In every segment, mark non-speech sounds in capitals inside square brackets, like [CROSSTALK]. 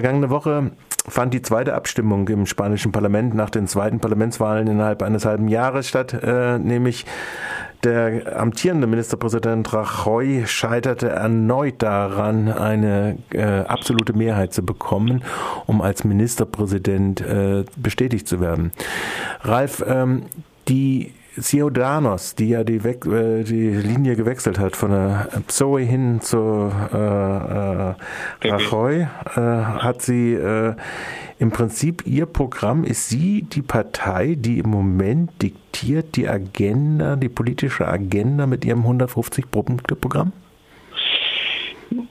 Vergangene Woche fand die zweite Abstimmung im spanischen Parlament nach den zweiten Parlamentswahlen innerhalb eines halben Jahres statt, äh, nämlich der amtierende Ministerpräsident Rajoy scheiterte erneut daran, eine äh, absolute Mehrheit zu bekommen, um als Ministerpräsident äh, bestätigt zu werden. Ralf, ähm, die Ciudadanos, die ja die, We äh, die Linie gewechselt hat von der Zoe hin zu äh, äh, Rajoy, äh, hat sie äh, im Prinzip ihr Programm, ist sie die Partei, die im Moment diktiert die Agenda, die politische Agenda mit ihrem 150-Punkte-Programm?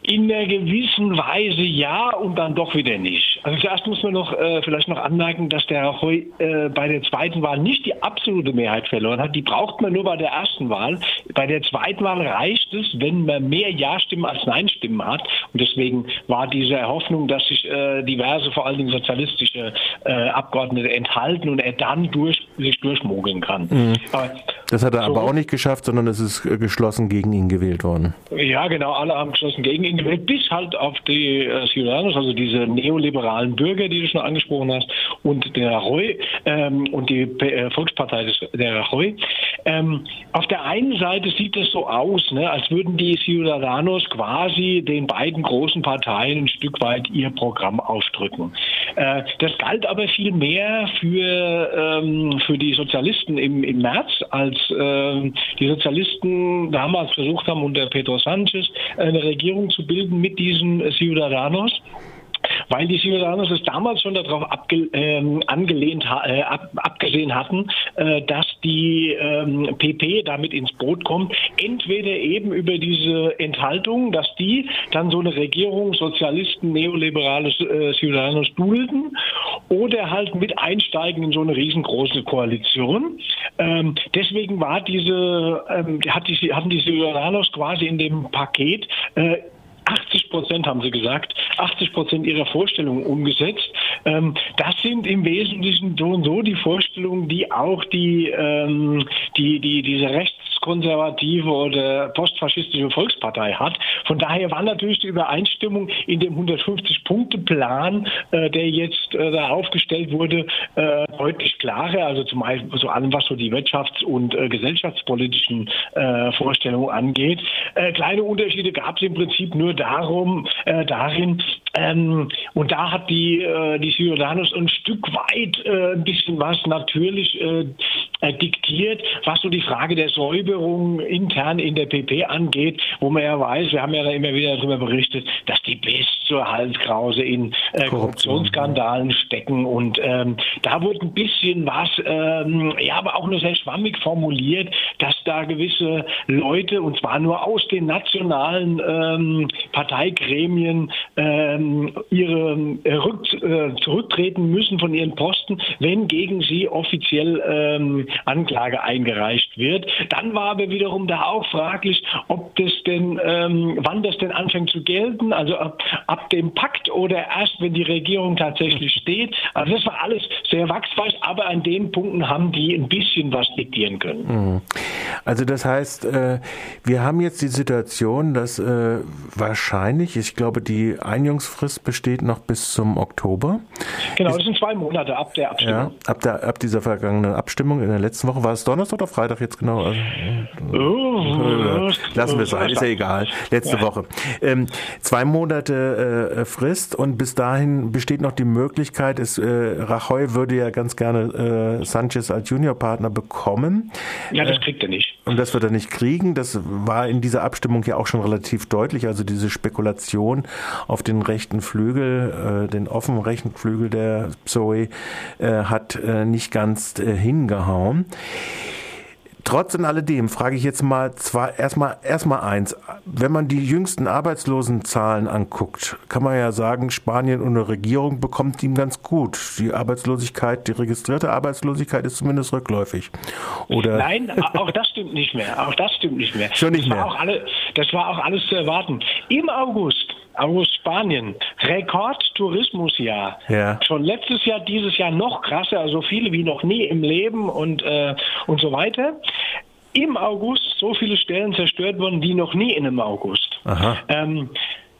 In einer gewissen Weise ja und dann doch wieder nicht. Also zuerst muss man noch äh, vielleicht noch anmerken, dass der Rajoy äh, bei der zweiten Wahl nicht die absolute Mehrheit verloren hat. Die braucht man nur bei der ersten Wahl. Bei der zweiten Wahl reicht es, wenn man mehr Ja-Stimmen als Nein-Stimmen hat. Und deswegen war diese Hoffnung, dass sich äh, diverse, vor allen Dingen sozialistische äh, Abgeordnete enthalten und er dann durch, sich durchmogeln kann. Mhm. Das hat er so, aber auch nicht geschafft, sondern es ist äh, geschlossen gegen ihn gewählt worden. Ja, genau. Alle haben geschlossen gegen ihn gewählt, bis halt auf die äh, Ciudadanos, also diese neoliberalen Bürger, die du schon angesprochen hast, und der Rajoy ähm, und die äh, Volkspartei des, der Rajoy. Ähm, auf der einen Seite sieht es so aus, ne, als würden die Ciudadanos quasi den beiden großen Parteien ein Stück weit ihr Programm aufdrücken. Äh, das galt aber viel mehr für, ähm, für die Sozialisten im, im März, als äh, die Sozialisten damals versucht haben, unter Pedro Sanchez eine Regierung zu bilden mit diesen Ciudadanos weil die Ciudadanos es damals schon darauf abge, ähm, angelehnt, äh, ab, abgesehen hatten, äh, dass die ähm, PP damit ins Boot kommt, entweder eben über diese Enthaltung, dass die dann so eine Regierung Sozialisten, Neoliberale äh, Ciudadanos dulden oder halt mit einsteigen in so eine riesengroße Koalition. Ähm, deswegen war diese, ähm, hat die, hatten die Ciudadanos quasi in dem Paket äh, 80 Prozent haben sie gesagt, 80 Prozent ihrer Vorstellungen umgesetzt. Ähm, das sind im Wesentlichen so und so die Vorstellungen, die auch die, ähm, die, die, diese rechtskonservative oder postfaschistische Volkspartei hat. Von daher war natürlich die Übereinstimmung in dem 150-Punkte-Plan, äh, der jetzt äh, da aufgestellt wurde, äh, deutlich klarer. Also zum Beispiel so allem, was so die wirtschafts- und äh, gesellschaftspolitischen äh, Vorstellungen angeht. Äh, kleine Unterschiede gab es im Prinzip nur darum, darin, ähm, und da hat die, die Ciudadanos ein Stück weit ein bisschen was natürlich diktiert, was so die Frage der Säuberung intern in der PP angeht, wo man ja weiß, wir haben ja da immer wieder darüber berichtet, dass die bis zur Halskrause in äh, Korruptionsskandalen stecken. Und ähm, da wurde ein bisschen was, ähm, ja, aber auch nur sehr schwammig formuliert, dass da gewisse Leute, und zwar nur aus den nationalen ähm, Parteigremien, ähm, ihre äh, rück, äh, zurücktreten müssen von ihren Posten, wenn gegen sie offiziell ähm, Anklage eingereicht wird. Dann war aber wiederum da auch fraglich, ob das denn, ähm, wann das denn anfängt zu gelten, also ab, ab dem Pakt oder erst, wenn die Regierung tatsächlich steht. Also das war alles sehr wachsweich, aber an den Punkten haben die ein bisschen was diktieren können. Mhm. Also das heißt, äh, wir haben jetzt die Situation, dass äh, wahrscheinlich, ich glaube, die Einjungsfrist besteht noch bis zum Oktober. Genau, das sind zwei Monate ab der Abstimmung. Ja, ab, der, ab dieser vergangenen Abstimmung in der letzten Woche. War es Donnerstag oder Freitag jetzt genau? Also, oh, lassen wir es sein, ist ja egal. Letzte ja. Woche. Ähm, zwei Monate äh, Frist und bis dahin besteht noch die Möglichkeit, es, äh, Rajoy würde ja ganz gerne äh, Sanchez als Juniorpartner bekommen. Ja, das kriegt er nicht. Und das wird er nicht kriegen. Das war in dieser Abstimmung ja auch schon relativ deutlich. Also diese Spekulation auf den rechten Flügel, äh, den offenen rechten Flügel der Zoe, äh, hat äh, nicht ganz äh, hingehauen. Trotz und alledem frage ich jetzt mal zwar erstmal erstmal eins. Wenn man die jüngsten Arbeitslosenzahlen anguckt, kann man ja sagen, Spanien und eine Regierung bekommt ihm ganz gut. Die Arbeitslosigkeit, die registrierte Arbeitslosigkeit ist zumindest rückläufig. Oder? Nein, auch das stimmt nicht mehr. Auch das stimmt nicht mehr. Schon nicht das mehr. War auch alle, das war auch alles zu erwarten. Im August aus Spanien. Rekordtourismusjahr. Ja. Schon letztes Jahr, dieses Jahr noch krasser, also viele wie noch nie im Leben und, äh, und so weiter. Im August so viele Stellen zerstört wurden wie noch nie in einem August. Ähm,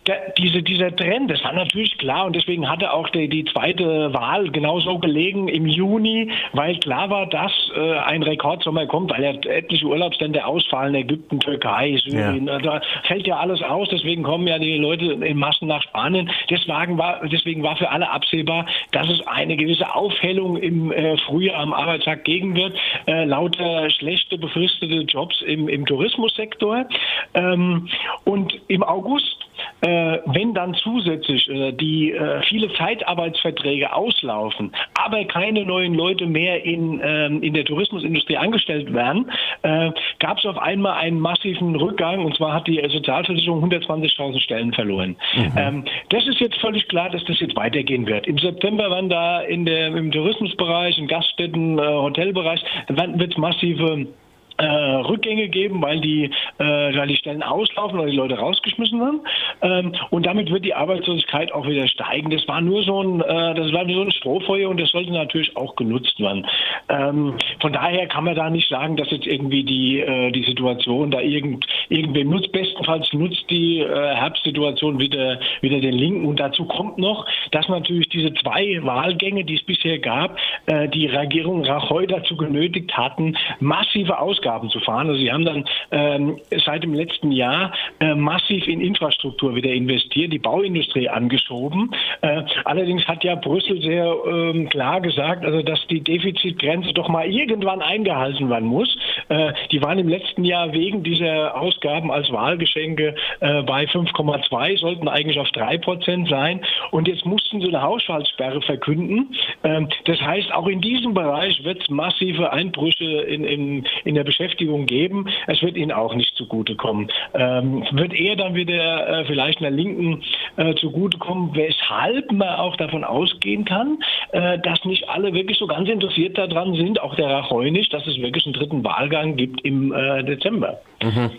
der, diese, dieser Trend, das war natürlich klar und deswegen hatte auch die, die zweite Wahl genauso gelegen im Juni, weil klar war, dass äh, ein Rekordsommer kommt, weil ja etliche Urlaubsländer ausfallen, Ägypten, Türkei, Syrien, ja. da fällt ja alles aus, deswegen kommen ja die Leute in Massen nach Spanien. Deswegen war, deswegen war für alle absehbar, dass es eine gewisse Aufhellung im äh, Frühjahr am Arbeitsmarkt geben wird, äh, lauter schlechte befristete Jobs im, im Tourismussektor. Ähm, und im August äh, wenn dann zusätzlich äh, die äh, viele Zeitarbeitsverträge auslaufen, aber keine neuen Leute mehr in, ähm, in der Tourismusindustrie angestellt werden, äh, gab es auf einmal einen massiven Rückgang und zwar hat die Sozialversicherung 120.000 Stellen verloren. Mhm. Ähm, das ist jetzt völlig klar, dass das jetzt weitergehen wird. Im September werden da in der, im Tourismusbereich, im Gaststätten, äh, Hotelbereich, wird es massive äh, Rückgänge geben, weil die, äh, weil die Stellen auslaufen oder die Leute rausgeschmissen werden. Ähm, und damit wird die Arbeitslosigkeit auch wieder steigen. Das war nur so ein, äh, das war nur so ein Strohfeuer und das sollte natürlich auch genutzt werden. Ähm, von daher kann man da nicht sagen, dass jetzt irgendwie die, äh, die Situation da irgend, irgendwem nutzt. Bestenfalls nutzt die äh, Herbstsituation wieder, wieder den Linken. Und dazu kommt noch, dass natürlich diese zwei Wahlgänge, die es bisher gab, äh, die Regierung Rajoy dazu genötigt hatten, massive Ausgaben Ausgaben zu fahren. Also sie haben dann ähm, seit dem letzten Jahr äh, massiv in Infrastruktur wieder investiert, die Bauindustrie angeschoben. Äh, allerdings hat ja Brüssel sehr ähm, klar gesagt, also dass die Defizitgrenze doch mal irgendwann eingehalten werden muss. Äh, die waren im letzten Jahr wegen dieser Ausgaben als Wahlgeschenke äh, bei 5,2, sollten eigentlich auf 3 Prozent sein. Und jetzt mussten sie eine Haushaltssperre verkünden. Ähm, das heißt, auch in diesem Bereich wird es massive Einbrüche in, in, in der Beschäftigung Beschäftigung geben. Es wird ihnen auch nicht zugutekommen. Ähm, wird eher dann wieder äh, vielleicht einer Linken äh, zugutekommen, weshalb man auch davon ausgehen kann, äh, dass nicht alle wirklich so ganz interessiert daran sind, auch der Rajoy nicht, dass es wirklich einen dritten Wahlgang gibt im äh, Dezember. Mhm.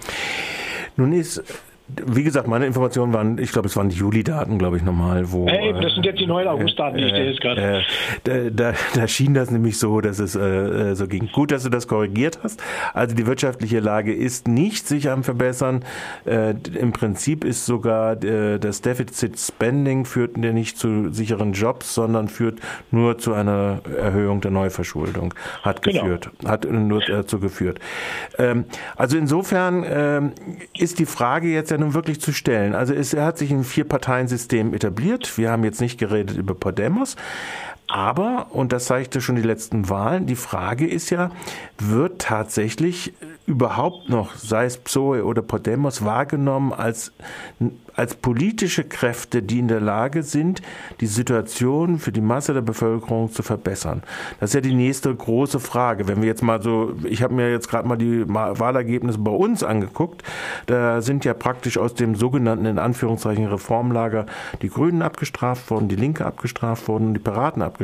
Nun ist wie gesagt, meine Informationen waren, ich glaube, es waren die Juli-Daten, glaube ich, nochmal, wo. Hey, das sind jetzt die neuen August-Daten, die ich dir jetzt gerade. Äh, da, da, da, schien das nämlich so, dass es äh, so ging. Gut, dass du das korrigiert hast. Also die wirtschaftliche Lage ist nicht sich am Verbessern. Äh, Im Prinzip ist sogar äh, das Deficit Spending führt nicht zu sicheren Jobs, sondern führt nur zu einer Erhöhung der Neuverschuldung. Hat genau. geführt, hat nur dazu geführt. Ähm, also insofern ähm, ist die Frage jetzt ja nun wirklich zu stellen. Also es, er hat sich ein Vier-Parteien-System etabliert. Wir haben jetzt nicht geredet über Podemos. Aber, und das zeigte schon die letzten Wahlen, die Frage ist ja, wird tatsächlich überhaupt noch, sei es PSOE oder Podemos, wahrgenommen als als politische Kräfte, die in der Lage sind, die Situation für die Masse der Bevölkerung zu verbessern. Das ist ja die nächste große Frage. Wenn wir jetzt mal so, ich habe mir jetzt gerade mal die Wahlergebnisse bei uns angeguckt, da sind ja praktisch aus dem sogenannten in Anführungszeichen Reformlager die Grünen abgestraft worden, die Linke abgestraft worden, die Piraten abgestraft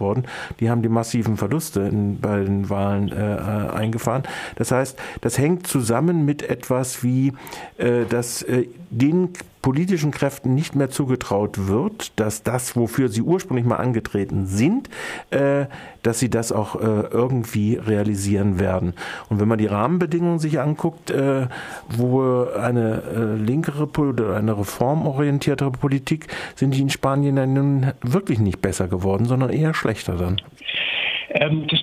worden. Die haben die massiven Verluste in, bei den Wahlen äh, äh eingefahren. Das heißt, das hängt zusammen mit etwas wie, äh, dass äh, den politischen Kräften nicht mehr zugetraut wird, dass das, wofür sie ursprünglich mal angetreten sind, äh, dass sie das auch äh, irgendwie realisieren werden. Und wenn man die Rahmenbedingungen sich anguckt, äh, wo eine äh, linkere oder eine reformorientiertere Politik, sind die in Spanien dann nun wirklich nicht besser geworden, sondern eher schlechter dann. Ähm, das,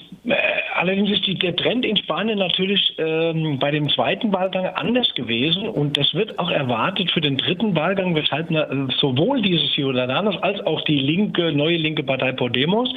allerdings ist die, der Trend in Spanien natürlich ähm, bei dem zweiten Wahlgang anders gewesen und das wird auch erwartet für den dritten Wahlgang, weshalb na, sowohl diese Ciudadanos als auch die linke, neue linke Partei Podemos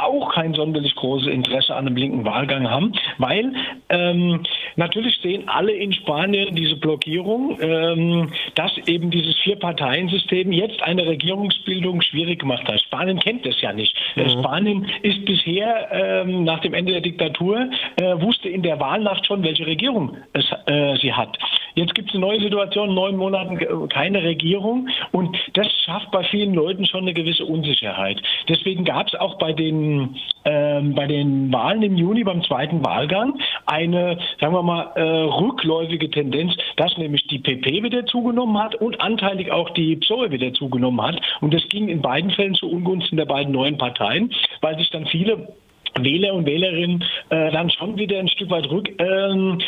auch kein sonderlich großes Interesse an einem linken Wahlgang haben, weil ähm, natürlich sehen alle in Spanien diese Blockierung, ähm, dass eben dieses Vier-Parteien-System jetzt eine Regierungsbildung schwierig gemacht hat. Spanien kennt das ja nicht. Mhm. Spanien ist bisher ähm, nach dem Ende der Diktatur äh, wusste in der Wahlnacht schon, welche Regierung es, äh, sie hat. Jetzt gibt es eine neue Situation, neun Monaten keine Regierung und das schafft bei vielen Leuten schon eine gewisse Unsicherheit. Deswegen gab es auch bei den, ähm, bei den Wahlen im Juni beim zweiten Wahlgang eine, sagen wir mal, äh, rückläufige Tendenz, dass nämlich die PP wieder zugenommen hat und anteilig auch die PSOE wieder zugenommen hat. Und das ging in beiden Fällen zu Ungunsten der beiden neuen Parteien, weil sich dann viele Wähler und Wählerinnen äh, dann schon wieder ein Stück weit rück, ähm,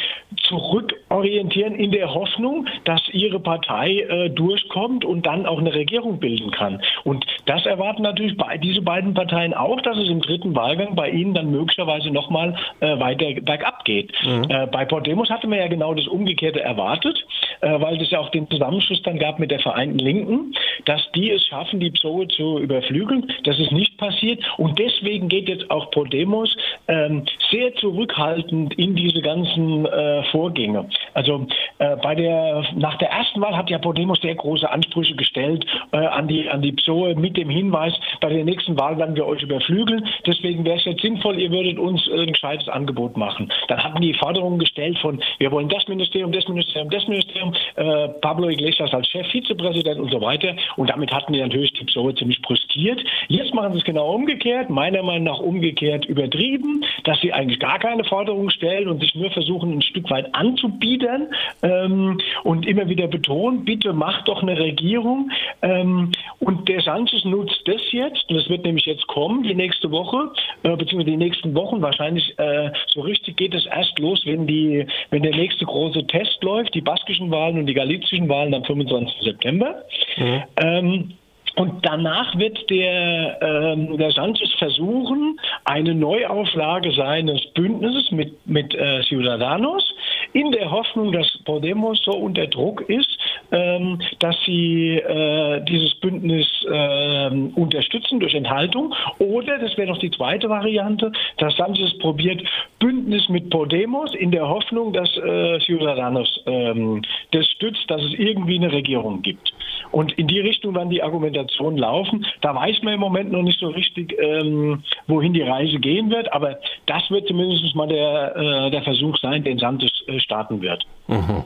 zurückorientieren in der Hoffnung, dass ihre Partei äh, durchkommt und dann auch eine Regierung bilden kann. Und das erwarten natürlich bei, diese beiden Parteien auch, dass es im dritten Wahlgang bei ihnen dann möglicherweise nochmal äh, weiter bergab geht. Mhm. Äh, bei Podemos hatte man ja genau das Umgekehrte erwartet, äh, weil es ja auch den Zusammenschluss dann gab mit der Vereinten Linken, dass die es schaffen, die PSOE zu überflügeln. Das ist nicht passiert und deswegen geht jetzt auch Podemos ähm, sehr zurückhaltend in diese ganzen äh, Vorgänge. Also äh, bei der nach der ersten Wahl hat ja Podemos sehr große Ansprüche gestellt äh, an die an die PSOE mit dem Hinweis, bei der nächsten Wahl werden wir euch überflügeln. Deswegen wäre es jetzt sinnvoll, ihr würdet uns ein gescheites Angebot machen. Dann hatten die Forderungen gestellt von wir wollen das Ministerium, das Ministerium, das Ministerium, äh, Pablo Iglesias als Chef-Vizepräsident und so weiter. Und damit hatten die natürlich die PSOE ziemlich brüskiert. Jetzt machen sie es genau umgekehrt, meiner Meinung nach umgekehrt übertrieben, dass sie eigentlich gar keine Forderungen stellen und sich nur versuchen, ein Stück weit anzubieten ähm, und immer wieder betonen, bitte macht doch eine Regierung. Ähm, und der Sanchez nutzt das jetzt, und das wird nämlich jetzt kommen, die nächste Woche, äh, beziehungsweise die nächsten Wochen. Wahrscheinlich äh, so richtig geht es erst los, wenn, die, wenn der nächste große Test läuft, die baskischen Wahlen und die galizischen Wahlen am 25. September. Mhm. Ähm, und danach wird der, ähm, der Sanchez versuchen, eine Neuauflage seines Bündnisses mit, mit äh, Ciudadanos in der Hoffnung, dass Podemos so unter Druck ist, ähm, dass sie äh, dieses Bündnis äh, unterstützen durch Enthaltung. Oder, das wäre noch die zweite Variante, dass Sanchez probiert, Bündnis mit Podemos in der Hoffnung, dass äh, Ciudadanos ähm, das stützt, dass es irgendwie eine Regierung gibt. Und in die Richtung werden die Argumentationen laufen. Da weiß man im Moment noch nicht so richtig, ähm, wohin die Reise gehen wird, aber das wird zumindest mal der, äh, der Versuch sein, den Santos äh, starten wird. Mhm.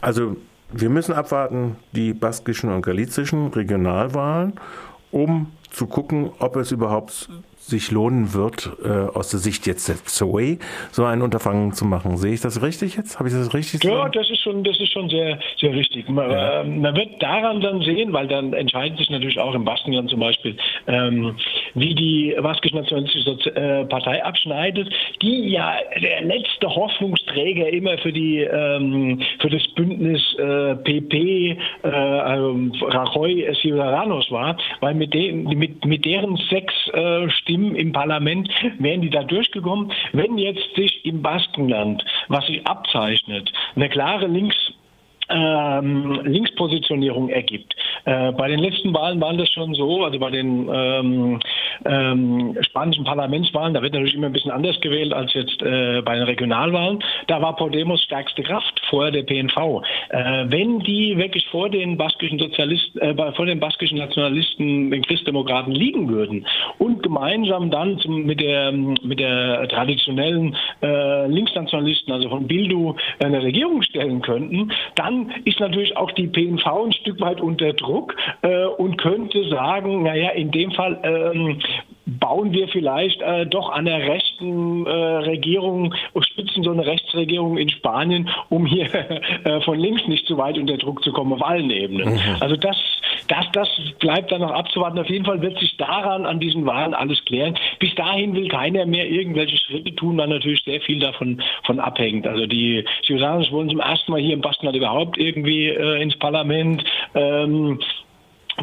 Also wir müssen abwarten, die baskischen und galizischen Regionalwahlen, um zu gucken, ob es überhaupt sich lohnen wird, äh, aus der Sicht jetzt der Zoe so ein Unterfangen zu machen. Sehe ich das richtig jetzt? Habe ich das richtig Ja, das ist schon, das ist schon sehr, sehr richtig. Man, ja. äh, man, wird daran dann sehen, weil dann entscheidet sich natürlich auch im Baskenland zum Beispiel, ähm, wie die baskisch-nationalistische äh, Partei abschneidet, die ja der letzte Hoffnungsträger immer für die ähm, für das Bündnis PP äh, also Rajoy Ciudadanos war, weil mit, den, mit, mit deren sechs äh, Stimmen im Parlament wären die da durchgekommen. Wenn jetzt sich im Baskenland, was sich abzeichnet, eine klare Links ähm, Linkspositionierung ergibt. Äh, bei den letzten Wahlen waren das schon so, also bei den ähm, ähm, spanischen Parlamentswahlen, da wird natürlich immer ein bisschen anders gewählt als jetzt äh, bei den Regionalwahlen. Da war Podemos stärkste Kraft vor der PNV. Äh, wenn die wirklich vor den baskischen Sozialisten, äh, vor den baskischen Nationalisten, den Christdemokraten liegen würden und gemeinsam dann zum, mit der mit der traditionellen äh, Linksnationalisten, also von Bildu, eine Regierung stellen könnten, dann ist natürlich auch die PNV ein Stück weit unter Druck äh, und könnte sagen, naja, in dem Fall ähm, bauen wir vielleicht äh, doch an der rechten äh, Regierung, stützen so eine Rechtsregierung in Spanien, um hier [LAUGHS] äh, von links nicht zu weit unter Druck zu kommen auf allen Ebenen. Mhm. Also das, das, das bleibt dann noch abzuwarten. Auf jeden Fall wird sich daran an diesen Wahlen alles klären. Bis dahin will keiner mehr irgendwelche Schritte tun, weil natürlich sehr viel davon von abhängt. Also die Ciudadanos wollen zum ersten Mal hier im Baskenland überhaupt irgendwie äh, ins Parlament. Ähm,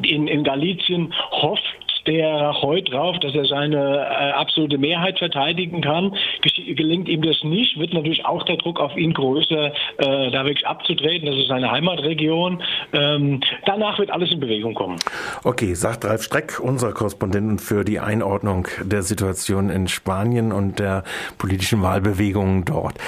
in, in Galicien hofft der heute drauf, dass er seine äh, absolute Mehrheit verteidigen kann. gelingt ihm das nicht, wird natürlich auch der Druck auf ihn größer, äh, da wirklich abzutreten. Das ist seine Heimatregion. Ähm, danach wird alles in Bewegung kommen. Okay, sagt Ralf Streck, unser Korrespondent für die Einordnung der Situation in Spanien und der politischen Wahlbewegungen dort.